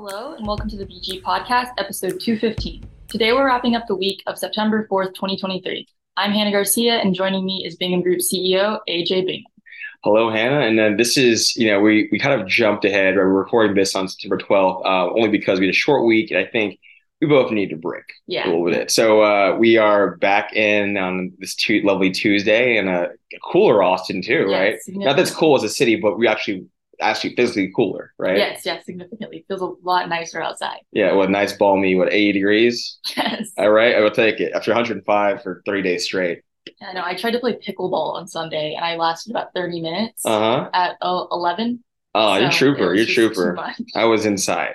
Hello, and welcome to the BG Podcast, episode 215. Today we're wrapping up the week of September 4th, 2023. I'm Hannah Garcia, and joining me is Bingham Group CEO AJ Bingham. Hello, Hannah. And then this is, you know, we we kind of jumped ahead. Right? We're recording this on September 12th, uh, only because we had a short week, and I think we both need a break Yeah. a little bit. So uh, we are back in on this lovely Tuesday in a cooler Austin too, Yes, right? Not that's cool as a city, but we actually actually physically cooler, right? Yes, yes, significantly. Feels a lot nicer outside. Yeah. What nice balmy, what 80 degrees. Yes. All right, I will take it after 105 for three days straight. I know. I tried to play pickleball on Sunday, and I lasted about 30 minutes Uh huh. at uh, 11. Oh, you're trooper. You're trooper. I was inside.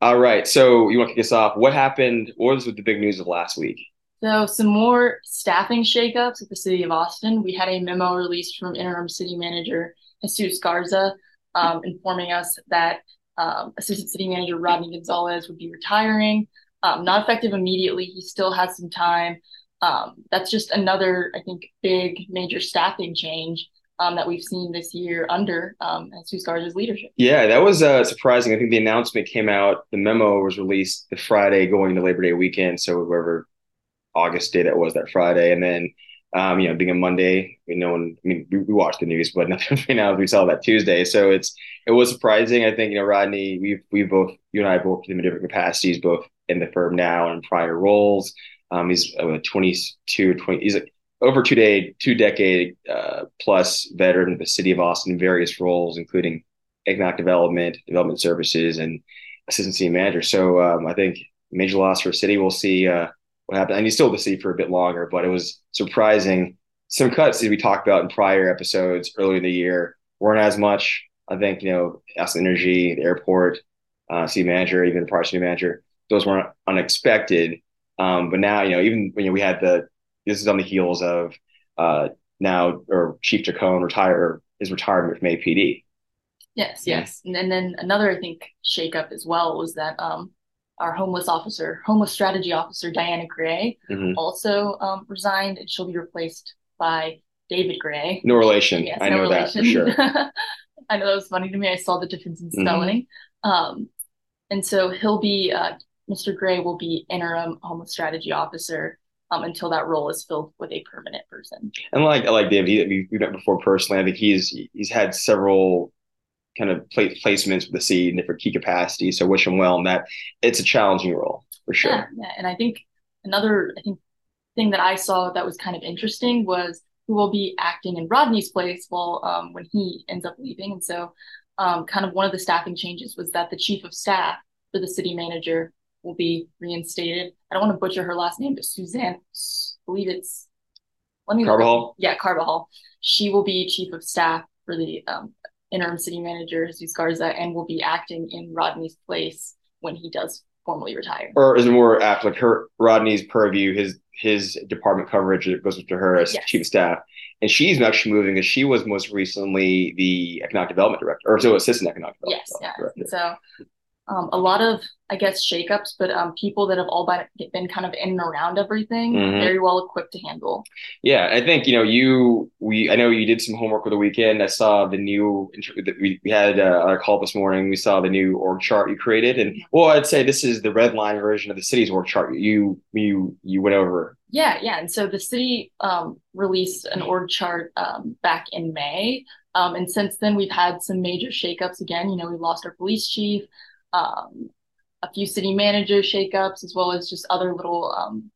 All right. So you want to kick us off? What happened? What was the big news of last week? So, some more staffing shakeups at the city of Austin. We had a memo released from interim city manager Jesus Garza um, informing us that um, assistant city manager Rodney Gonzalez would be retiring. Um, not effective immediately. He still has some time. Um, that's just another, I think, big major staffing change um, that we've seen this year under um, Garza's leadership. Yeah, that was uh, surprising. I think the announcement came out. The memo was released the Friday going to Labor Day weekend. So whatever August day that was, that Friday, and then um, you know, being a Monday, we know, one. I mean, we, we watched the news, but nothing right now. We saw that Tuesday, so it's it was surprising. I think you know, Rodney. We've we both you and I have worked in different capacities, both in the firm now and prior roles. Um, he's a 22, 20, he's a, over two day, two decade uh, plus veteran of the city of Austin in various roles, including economic development, development services, and assistant city manager. So um, I think major loss for city. We'll see uh, what happens. And he's still the city for a bit longer, but it was surprising. Some cuts that we talked about in prior episodes earlier in the year weren't as much. I think you know, Austin Energy, the airport, uh, city manager, even the prior city manager, those weren't unexpected. Um, but now, you know, even when you know, we had the this is on the heels of uh, now or Chief Chacon retire his retirement from APD. Yes, yes. And, and then another, I think, shakeup as well was that um, our homeless officer, homeless strategy officer, Diana Gray, Mhm. also um, resigned and she'll be replaced by David Gray. No relation. Yes, I no know that for relation. sure. I know that was funny to me. I saw the difference in Mhm. spelling. Um, and so he'll be, uh, Mr. Gray will be interim homeless strategy officer um, until that role is filled with a permanent person. And like like David, we, we met before personally. I think he's he's had several kind of pla placements with the city in different key capacities. So wish him well. And that it's a challenging role for sure. Yeah, yeah. And I think another I think thing that I saw that was kind of interesting was who will be acting in Rodney's place while um, when he ends up leaving. And so um, kind of one of the staffing changes was that the chief of staff for the city manager will be reinstated. I don't want to butcher her last name, but Suzanne, I believe it's let me Carbajal? Yeah, Carbajal. She will be chief of staff for the um, interim city manager, Jesus Garza, and will be acting in Rodney's place when he does formally retire. Or is it more apt like her Rodney's purview, his his department coverage goes to her as Yes. chief of staff. And she's actually moving because she was most recently the economic development director, or so assistant economic development Yes, yeah. director. So um, a lot of, I guess, shakeups, but um, people that have all been, been kind of in and around everything, Mhm. very well equipped to handle. Yeah, I think you know you. We I know you did some homework over the weekend. I saw the new. We we had uh, our call this morning. We saw the new org chart you created, and well, I'd say this is the red line version of the city's org chart. You you you went over. Yeah, yeah. And so the city um, released an org chart um, back in May. Um, and since then, we've had some major shakeups again. You know, we lost our police chief, um, a few city manager shakeups, as well as just other little um,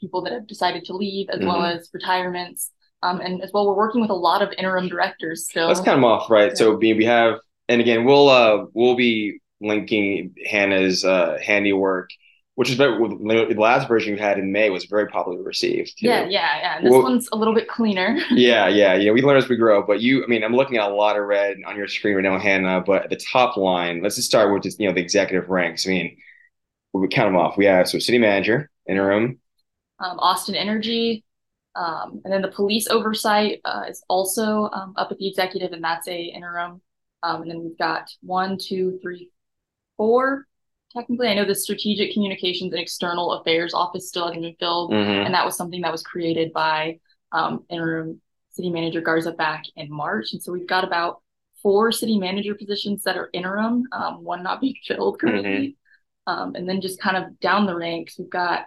people that have decided to leave, as well Mhm. as retirements. Um, and as well, we're working with a lot of interim directors still. Let's count them off, right? So we we have, and again, we'll uh we'll be linking Hannah's uh handiwork, which is very the last version you had in May was very popularly received. too. Yeah, yeah, yeah. This Well- one's a little bit cleaner. Yeah, yeah, yeah. We learn as we grow. But you, I mean, I'm looking at a lot of red on your screen right now, Hannah. But at the top line, let's just start with just you know the executive ranks. I mean, we count them off. We have so city manager, interim. um, Austin Energy, um, and then the police oversight uh, is also um, up at the executive, and that's a interim. Um, and then we've got one, two, three, four. Technically, I know the strategic communications and external affairs office still hasn't been filled, Mhm. and that was something that was created by um, interim city manager Garza back in March. And so we've got about four city manager positions that are interim, um, one not being filled currently. Mm-hmm. Um, and then just kind of down the ranks, we've got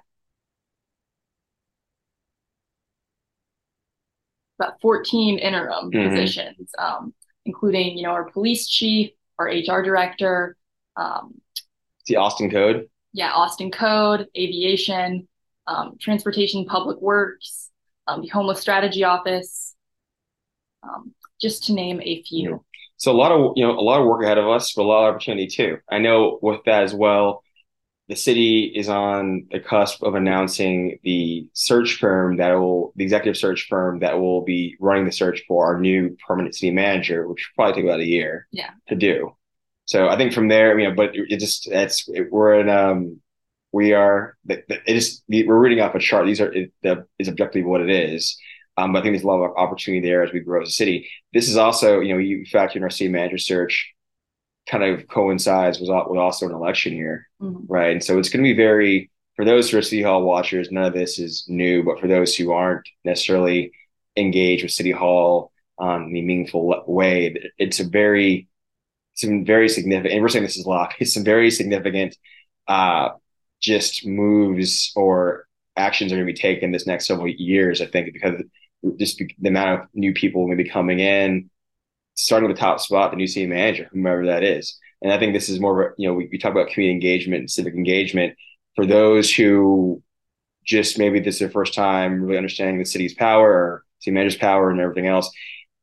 about 14 interim mm-hmm. positions, um, including, you know, our police chief, our HR director. The Austin Code? Yeah, Austin Code, aviation, um, transportation, public works, um, the homeless strategy office, um, just to name a few. So a lot of you know a lot of work ahead of us, but a lot of opportunity too. I know with that as well, the city is on the cusp of announcing the search firm that will the executive search firm that will be running the search for our new permanent city manager, which will probably take about a year yeah. to do. So I think from there, you know, but it just it's it, we're in um we are it is we're reading off a chart. These are it, the, is objectively what it is. Um, but I think there's a lot of opportunity there as we grow as a city. This is also, you know, you factor in our city manager search kind of coincides with, with also an election year, mm-hmm. right? And so it's going to be very, for those who are City Hall watchers, none of this is new, but for those who aren't necessarily engaged with City Hall um, the meaningful way, it's a very, some very significant, and we're saying this is it's some very significant uh, just moves or actions are going to be taken this next several years, I think, because just the amount of new people maybe coming in, starting with the top spot, the new city manager, whomever that is. And I think this is more of a, you know, we, we talk about community engagement and civic engagement for those who just maybe this is their first time really understanding the city's power or city manager's power and everything else.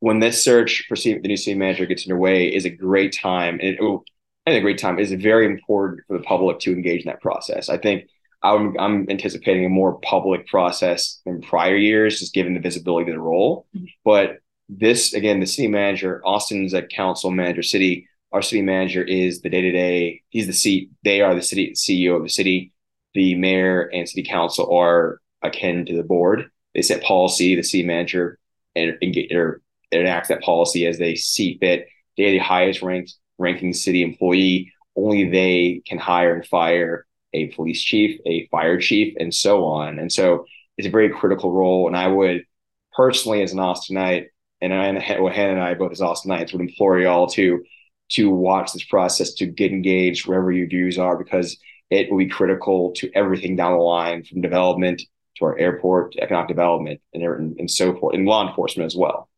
When this search for the new city manager gets underway is a great time. And it, oh, and a great time is very important for the public to engage in that process. I think I'm, I'm anticipating a more public process than prior years, just given the visibility of the role. Mm-hmm. But this, again, the city manager, Austin's a council manager city. Our city manager is the day to day. He's the seat. They are the city CEO of the city. The mayor and city council are akin to the board. They set policy. The city manager and or enacts that policy as they see fit. They're the highest ranked ranking city employee. Only they can hire and fire a police chief, a fire chief, and so on. And so it's a very critical role. And I would personally, as an Austinite, and I, well, Hannah and I both as Austinites would implore you all to to watch this process, to get engaged wherever your views are, because it will be critical to everything down the line, from development to our airport, to economic development, and, and, and so forth, and law enforcement as well,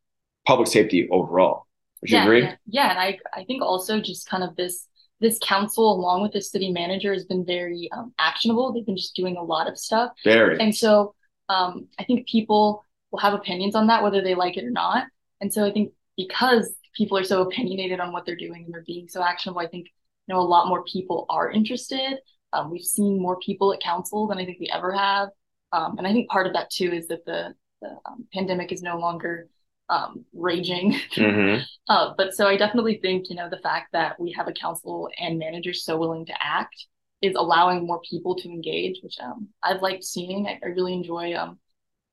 public safety overall. Would yeah, you agree? Yeah, yeah, and I I think also just kind of this this council along with the city manager has been very um, actionable. They've been just doing a lot of stuff. Very. And so um, i think people will have opinions on that whether they like it or not. And so i think because people are so opinionated on what they're doing and they're being so actionable i think you know a lot more people are interested. Um, we've seen more people at council than i think we ever have. Um, and i think part of that too is that the the um, pandemic is no longer um, raging. Mm-hmm. uh, but so I definitely think, you know, the fact that we have a council and managers so willing to act is allowing more people to engage, which um, I've liked seeing. I, I really enjoy um,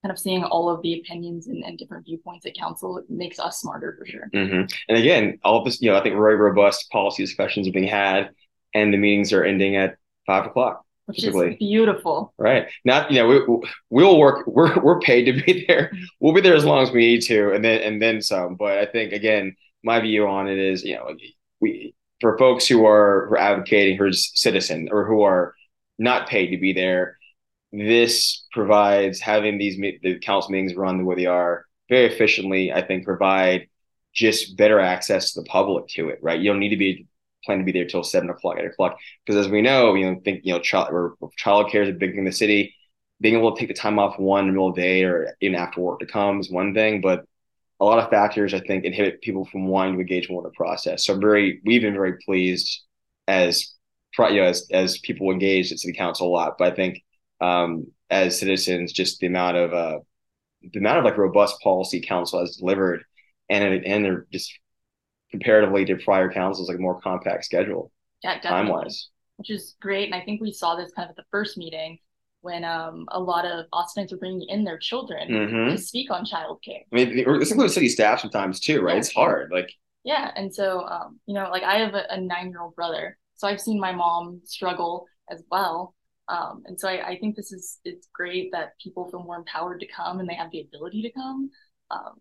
kind of seeing all of the opinions and, and, different viewpoints at council. It makes us smarter for sure. Mm-hmm. And again, all of this, you know, I think very robust policy discussions are being had, and the meetings are ending at five o'clock which typically. is beautiful. Right. Not you know we we'll work. We're we're paid to be there. Mm-hmm. We'll be there as long as we need to, and then and then some. But I think again, my view on it is you know we for folks who are, who are advocating for citizen or who are not paid to be there, this provides having these the council meetings run the way they are very efficiently. I think provide just better access to the public to it. Right. You don't need to be plan to be there till seven o'clock, eight o'clock. Because as we know, you know, think you know, child or child care is a big thing in the city. Being able to take the time off one in the middle of the day or even after work to come is one thing, but a lot of factors I think inhibit people from wanting to engage more in the process. So I'm very, we've been very pleased as you know, as as people engaged at city council a lot. But I think um, as citizens, just the amount of uh, the amount of like robust policy council has delivered, and and they're just comparatively to prior councils, like a more compact schedule. Yeah, time wise. Which is great. And I think we saw this kind of at the first meeting when um, a lot of Austinites were bringing in their children mm-hmm. to speak on childcare. I mean, this includes city staff sometimes too, right? Yeah. It's hard. Like, yeah. And so, um, you know, like I have a, a nine year old brother. So I've seen my mom struggle as well. Um, and so I, I, think this is it's great that people feel more empowered to come and they have the ability to come. Um,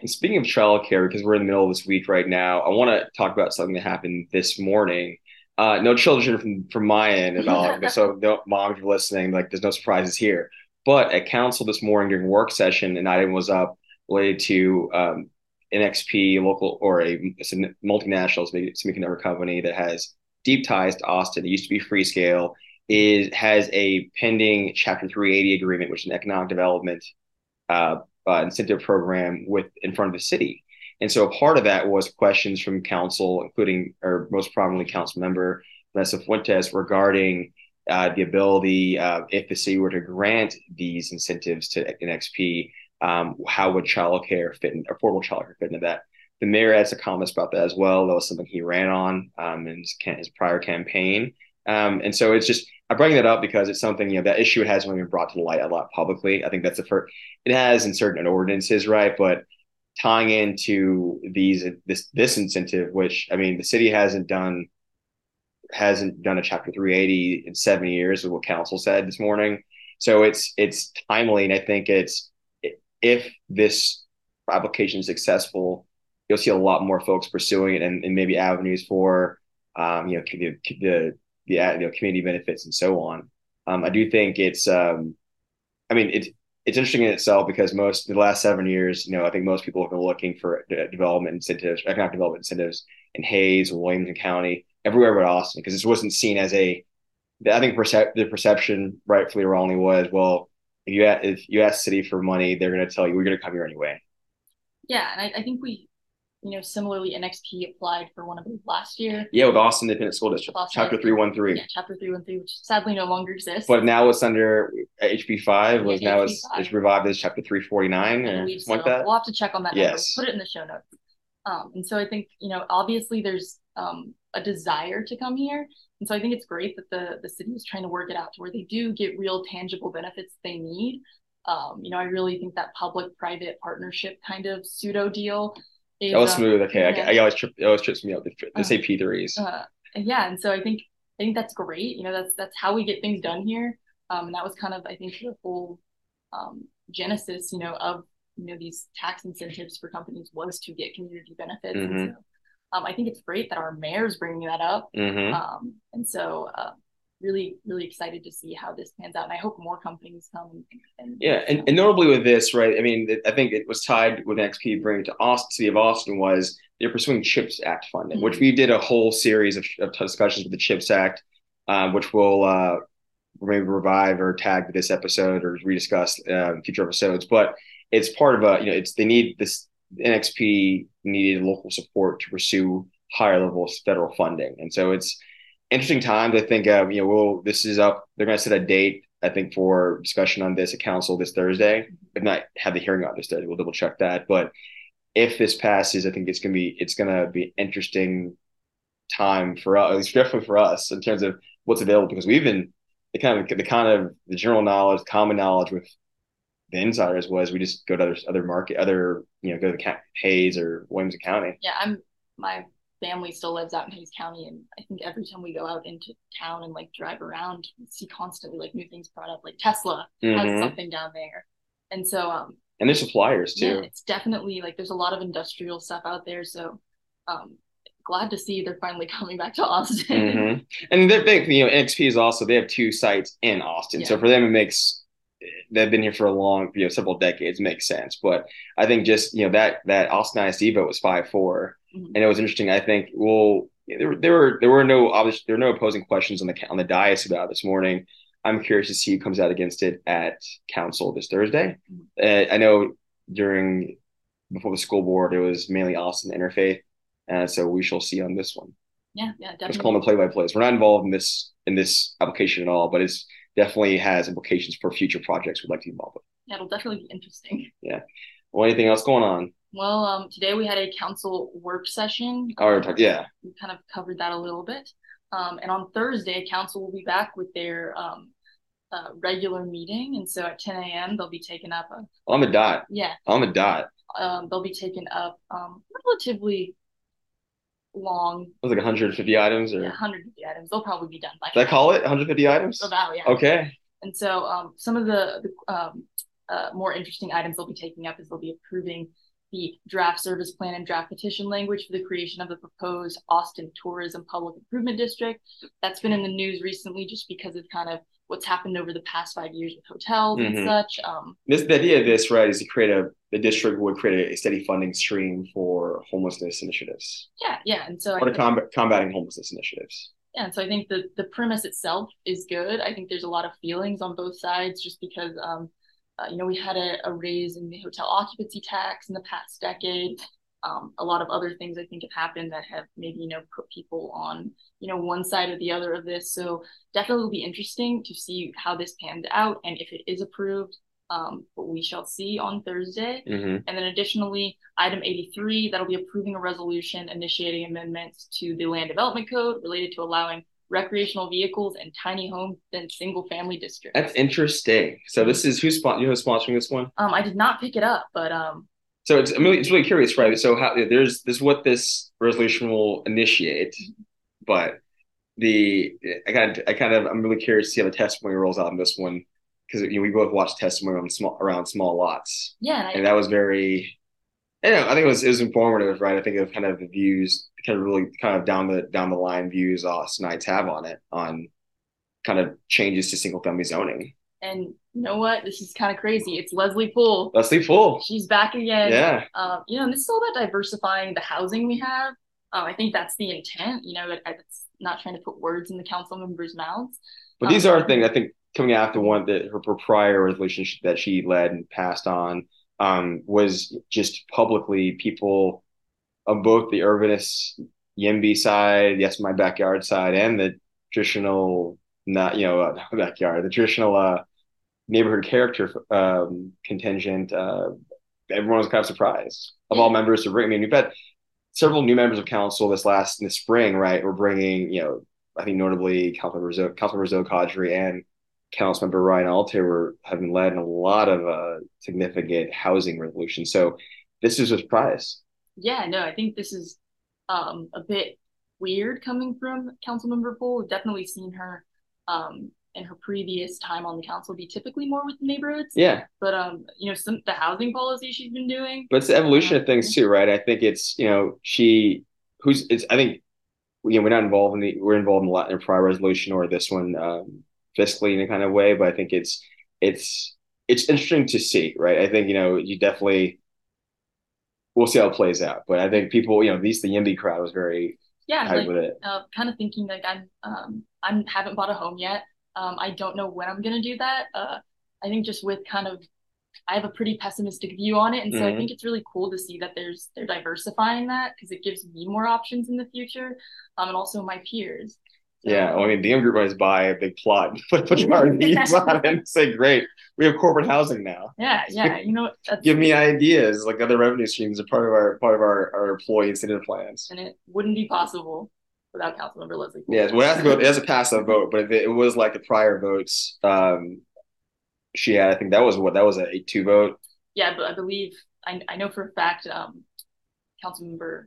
And speaking of childcare, because we're in the middle of this week right now, I want to talk about something that happened this morning. Uh, no children from from my end at all. so no moms are listening, like there's no surprises here. But at council this morning during work session, an item was up related to um, NXP local or a, it's a multinational semiconductor company that has deep ties to Austin. It used to be Freescale. Is has a pending Chapter 380 agreement, which is an economic development uh, uh, incentive program with in front of the city. And so part of that was questions from council, including or most prominently council member Vanessa Fuentes regarding uh, the ability, uh, if the city were to grant these incentives to NXP, um, how would childcare fit in, affordable childcare fit into that? The mayor had some comments about that as well. That was something he ran on um, in his, his prior campaign. Um, and so it's just I bring that up because it's something you know that issue hasn't been brought to the light a lot publicly. I think that's the first. It has in certain ordinances, right? But tying into these this this incentive, which I mean, the city hasn't done hasn't done a Chapter 380 in seven years, is what council said this morning. So it's it's timely, and I think it's if this application is successful, you'll see a lot more folks pursuing it, and, and maybe avenues for um, you know the, the the you know community benefits and so on. Um, I do think it's um, I mean it's it's interesting in itself because most the last seven years, you know, I think most people have been looking for development incentives, economic development incentives in Hays, Williamson County, everywhere but Austin, because this wasn't seen as a. I think percep- the perception, rightfully or wrongly, was well, if you if you ask city for money, they're going to tell you we're going to come here anyway. Yeah, and I, I think we you know, similarly, NXP applied for one of them last year. Yeah, with Austin Independent School District, Austin Chapter three one three. Yeah, Chapter three one three, which sadly no longer exists. But now it's under HB five. Was yeah, now it's, it's revived as Chapter three forty nine or something so. like that. We'll have to check on that. Yes, we'll put it in the show notes. Um, and so I think you know, obviously, there's um a desire to come here, and so I think it's great that the the city is trying to work it out to where they do get real tangible benefits they need. Um, you know, I really think that public-private partnership kind of pseudo deal is, that was smooth. Okay, yeah. I, I, always trip. It always trips me up. The, the uh, say P threes. Uh, yeah, and so I think I think that's great. You know, that's that's how we get things done here. Um, and that was kind of I think the whole um, genesis, you know, of you know these tax incentives for companies was to get community benefits. Mm-hmm. And so, um, I think it's great that our mayor's bringing that up. Mm-hmm. Um, and so uh, really, really excited to see how this pans out. And I hope more companies come. And, yeah, and, and notably with this, right? I mean, I think it was tied with NXP bringing to Austin, City of Austin was they're pursuing CHIPS Act funding, mm-hmm. which we did a whole series of, of discussions with the CHIPS Act, um, which will uh, maybe revive or tag this episode or rediscuss um, future episodes. But it's part of a, you know, it's they need this NXP needed local support to pursue higher levels federal funding, and so it's interesting times. I think um, you know, we'll this is up. They're going to set a date. I think for discussion on this at council this Thursday. If not, have the hearing on this Thursday. We'll double check that. But if this passes, I think it's going to be it's going to be interesting time for us. It's definitely for us in terms of what's available because we've been the kind of the kind of the general knowledge, common knowledge with the insiders was we just go to other other market, other you know, go to the Hays or Williamson County. Yeah, I'm my family still lives out in Hays County, and I think every time we go out into town and like drive around, we see constantly like new things brought up. Like Tesla mm-hmm. has something down there, and so um. And there's suppliers too. Yeah, it's definitely like there's a lot of industrial stuff out there. So, um, glad to see they're finally coming back to Austin. Mm-hmm. And they're big. You know, NXP is also they have two sites in Austin, yeah. so for them it makes they've been here for a long, you know, several decades makes sense. But I think just you know that that Austin ISD vote was five four Mm-hmm. And it was interesting. I think well, there, there were there were no obvious there were no opposing questions on the on the dais about this morning. I'm curious to see who comes out against it at council this Thursday. Mm-hmm. Uh, I know during before the school board, it was mainly Austin Interfaith, and uh, so we shall see on this one. Yeah, yeah, definitely. Let's call them the play-by-plays. We're not involved in this in this application at all, but it's definitely has implications for future projects we'd like to be involved with. Yeah, it'll definitely be interesting. Yeah. Well, anything else going on? Well, um, today we had a council work session. Oh, yeah. We kind of covered that a little bit. Um, and on Thursday, council will be back with their um, uh, regular meeting. And so at 10 a.m., they'll be taken up a. On the dot. Yeah. On the dot. Um, they'll be taken up um, relatively long. It was like 150 items or? Yeah, 150 items. They'll probably be done by. Did I call it 150 items? About, yeah. Okay. And so um, some of the, the um, uh, more interesting items they'll be taking up is they'll be approving the draft service plan and draft petition language for the creation of the proposed Austin Tourism Public Improvement District. That's been in the news recently just because of kind of what's happened over the past five years with hotels mm-hmm. and such. Um, this the idea of this right is to create a the district would create a steady funding stream for homelessness initiatives. Yeah, yeah, and so or combat, combating homelessness initiatives. Yeah, and so I think the the premise itself is good. I think there's a lot of feelings on both sides just because um, uh, you know we had a, a raise in the hotel occupancy tax in the past decade um, a lot of other things I think have happened that have maybe you know put people on you know one side or the other of this. So definitely will be interesting to see how this pans out and if it is approved. Um, but we shall see on Thursday. Mm-hmm. And then additionally, item 83 that'll be approving a resolution initiating amendments to the land development code related to allowing recreational vehicles and tiny homes than single family districts. That's interesting. So this is who's spon- you know, sponsoring this one? Um, I did not pick it up, but um, so it's really, it's really curious, right? So how there's this what this resolution will initiate, but the I kind of I kind of I'm really curious to see how the testimony rolls out in this one because you know, we both watched testimony on small around small lots. Yeah, and, and that was very. Know, I think it was it was informative, right? I think of kind of the views, kind of really kind of down the down the line views Austinites have on it, on kind of changes to single family zoning. And you know what? This is kind of crazy. It's Leslie Pool. Leslie Pool. She's back again. Yeah. Um, you know, and this is all about diversifying the housing we have. Um, I think that's the intent. You know, it, it's not trying to put words in the council members' mouths. But um, these are things I think coming after one that her, her prior resolution that she led and passed on um, was just publicly people both the urbanist YIMBY side, yes, my backyard side, and the traditional not you know uh, backyard, the traditional uh, neighborhood character um, contingent, uh, everyone was kind of surprised of all members to bring. I mean, we've had several new members of council this last the spring, right? We're bringing, you know, I think notably Councilmember Zoe, Councilmember Zoe Qadri and Councilmember Ryan Alter were been led in a lot of uh, significant housing resolutions. So this is a surprise. Yeah, no, I think this is um, a bit weird coming from Councilmember Pool. We've definitely seen her um, in her previous time on the council be typically more with neighborhoods. Yeah. But um, you know, some the housing policy she's been doing. But it's the evolution of things too, right? I think it's you know she who's it's I think you know we're not involved in the we're involved in a lot in prior resolution or this one um, fiscally in a kind of way, but I think it's it's it's interesting to see, right? I think you know you definitely we'll see how it plays out, but I think people you know at least the YIMBY crowd was very yeah like, with it. Uh, kind of thinking like I'm um I haven't bought a home yet. Um, I don't know when I'm going to do that. Uh, I think just with kind of, I have a pretty pessimistic view on it, and so mm-hmm. I think it's really cool to see that there's they're diversifying that because it gives me more options in the future, um, and also my peers. Yeah, well, I mean, the young group might buy a big plot, put put your RVs on, and say, "Great, we have corporate housing now." Yeah, yeah, you know, give me ideas like other revenue streams are part of our part of our our employee incentive plans. And it wouldn't be possible without Councilmember Leslie. Yes, well, it has to go. It has to pass a vote, but if it, it was like the prior votes, um, she had. I think that was what that was a eight two vote. Yeah, but I believe I I know for a fact, um, Councilmember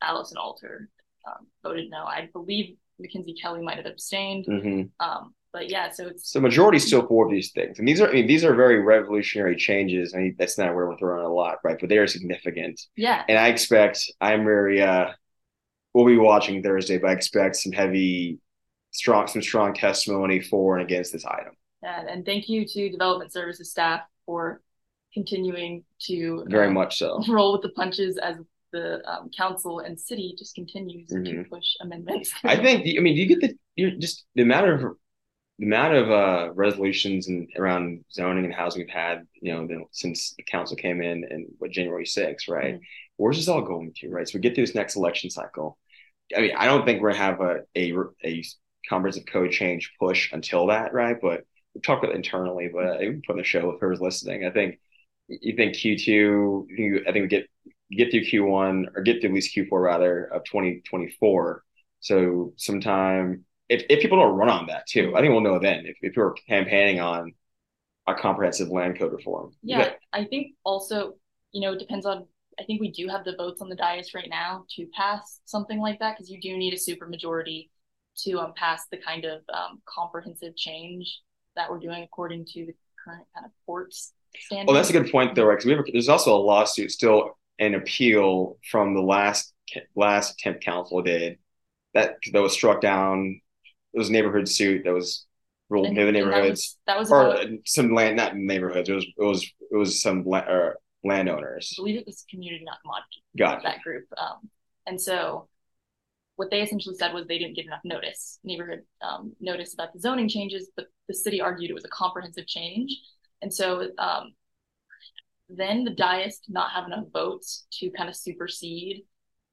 Allison Alter um, voted no. I believe Mackenzie Kelly might have abstained. Mm-hmm. Um, but yeah, so it's so majority still for these things, and these are I mean these are very revolutionary changes. I mean that's not where we're throwing a lot, right? But they are significant. Yeah, and I expect I'm very uh we'll be watching Thursday, but I expect some heavy, strong, some strong testimony for and against this item. Yeah, and thank you to development services staff for continuing to very um, much so roll with the punches as the um, council and city just continues mm-hmm. to push amendments. I think. I mean, do you get the you're just the amount of the amount of uh, resolutions and around zoning and housing we've had, you know, the, since the council came in and what January 6th, right? Mm-hmm. Where's this all going to, right? So we get through this next election cycle. I mean, I don't think we're gonna have a a, a comprehensive code change push until that, right? But we talked about it internally, but I even put in the show if whoever's listening. I think you think Q two. I think we get get through Q one or get through at least Q four rather of twenty twenty four. So sometime if, if people don't run on that too, I think we'll know then if, if we're campaigning on a comprehensive land code reform. Yeah, I think also, you know, it depends on I think we do have the votes on the dais right now to pass something like that because you do need a super majority to um, pass the kind of um, comprehensive change that we're doing according to the current kind of courts standards. Well, that's a good point though, right? Because we have a there's also a lawsuit still an appeal from the last last attempt council did that that was struck down. It was a neighborhood suit that was ruled And- in the neighborhoods That was, or that was about, uh, some land, not neighborhoods. It was it was it was some la- uh, I believe it was community, not commodity. Got that group. Um, and so what they essentially said was they didn't get enough notice, neighborhood um, notice about the zoning changes, but the city argued it was a comprehensive change. And so um, then the dais did not have enough votes to kind of supersede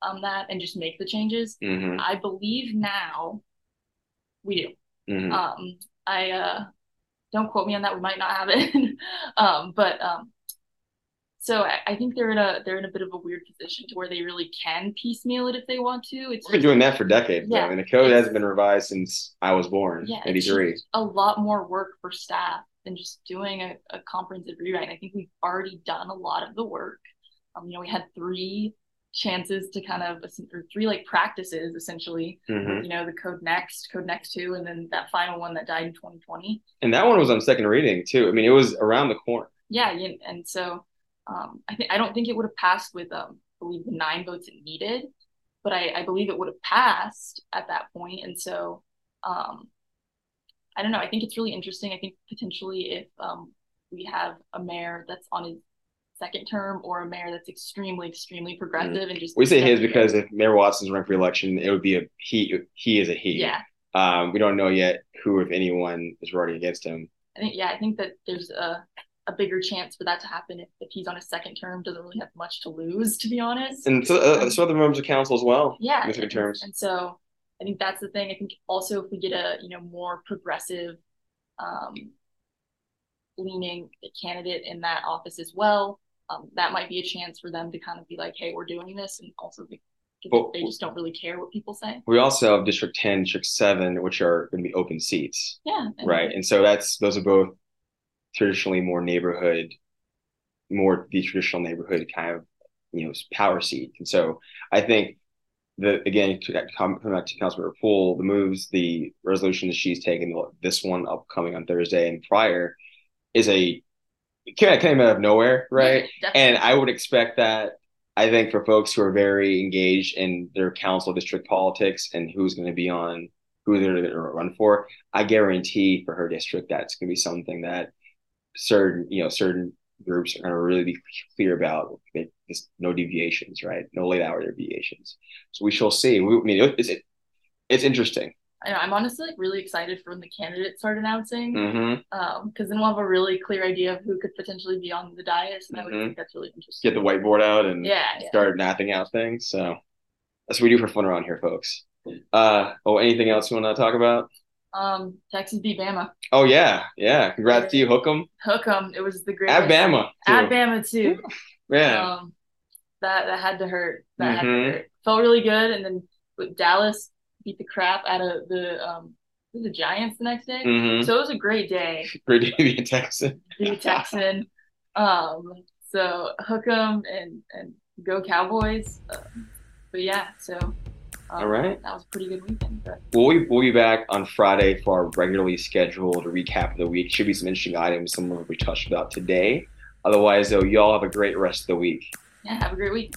um, that and just make the changes. hmm I believe now we do. hmm Um, I uh, don't quote me on that. We might not have it. um, but um, so I, I think they're in a they're in a bit of a weird position to where they really can piecemeal it if they want to. It's We've been doing that for decades. though. Yeah, I mean, the code hasn't been revised since I was born, yeah, '83. just a lot more work for staff than just doing a, a comprehensive rewrite. I think we've already done a lot of the work. Um, you know, we had three chances to kind of or three like practices essentially. hmm You know, the CodeNEXT, code next two, and then that final one that died in 2020. And that one was on second reading too. I mean, it was around the corner. Yeah, and so um, I think I don't think it would have passed with um, I believe the nine votes it needed, but I, I believe it would have passed at that point. And so um, I don't know. I think it's really interesting. I think potentially if um, we have a mayor that's on his second term or a mayor that's extremely, extremely progressive and just We say his because if Mayor Watson's running for election, it would be a he. He is a he. yeah, Um, we don't know yet who, if anyone, is running against him. I think yeah, I think that there's a a bigger chance for that to happen if, if he's on his second term. Doesn't really have much to lose, to be honest. And so, uh, so other members of council as well. yeah in terms. and so i think that's the thing i think also if we get a you know more progressive um leaning candidate in that office as well um that might be a chance for them to kind of be like hey we're doing this and also be, But- they just don't really care what people say We also have District 10, District 7, which are going to be open seats, yeah and- right? And so that's those are both traditionally more neighborhood, more the traditional neighborhood kind of you know power seat. And so I think the again coming back to Councilmember Pool, the moves, the resolution that she's taken, this one upcoming on Thursday and prior, is a came, came out of nowhere, right? Yeah. And I would expect that. I think for folks who are very engaged in their council district politics and who's going to be on, who they're going to run for, I guarantee for her district that's going to be something that certain, you know, certain groups are going to really be clear about. It's no deviations, right? No late hour deviations. So we shall see. We, I mean, it's it, it's interesting. I know, i'm honestly like really excited for when the candidates start announcing hmm um because then we'll have a really clear idea of who could potentially be on the dais and i would Mhm. think that's really interesting Get the whiteboard out and yeah, yeah. start mapping out things. So that's what we do for fun around here, folks. Uh, oh, anything else you want to talk about? Um texas beat bama Oh yeah, yeah. Congrats to you, Hookem. hook 'em it was the greatest At Bama. Too. At Bama too. Yeah. Um, that that had to hurt. That had Mhm. to hurt. Felt really good, and then with Dallas beat the crap out of the um the Giants the next day. hmm So it was a great day. Great to be a Texan. Be a Texan. um, so hook 'em and and go Cowboys. Um, but yeah, so um, All right. that was a pretty good weekend. But We'll be, we'll be back on Friday for our regularly scheduled recap of the week. Should be some interesting items, some of we touched about today. Otherwise, though, y'all have a great rest of the week. yeah, have a great week.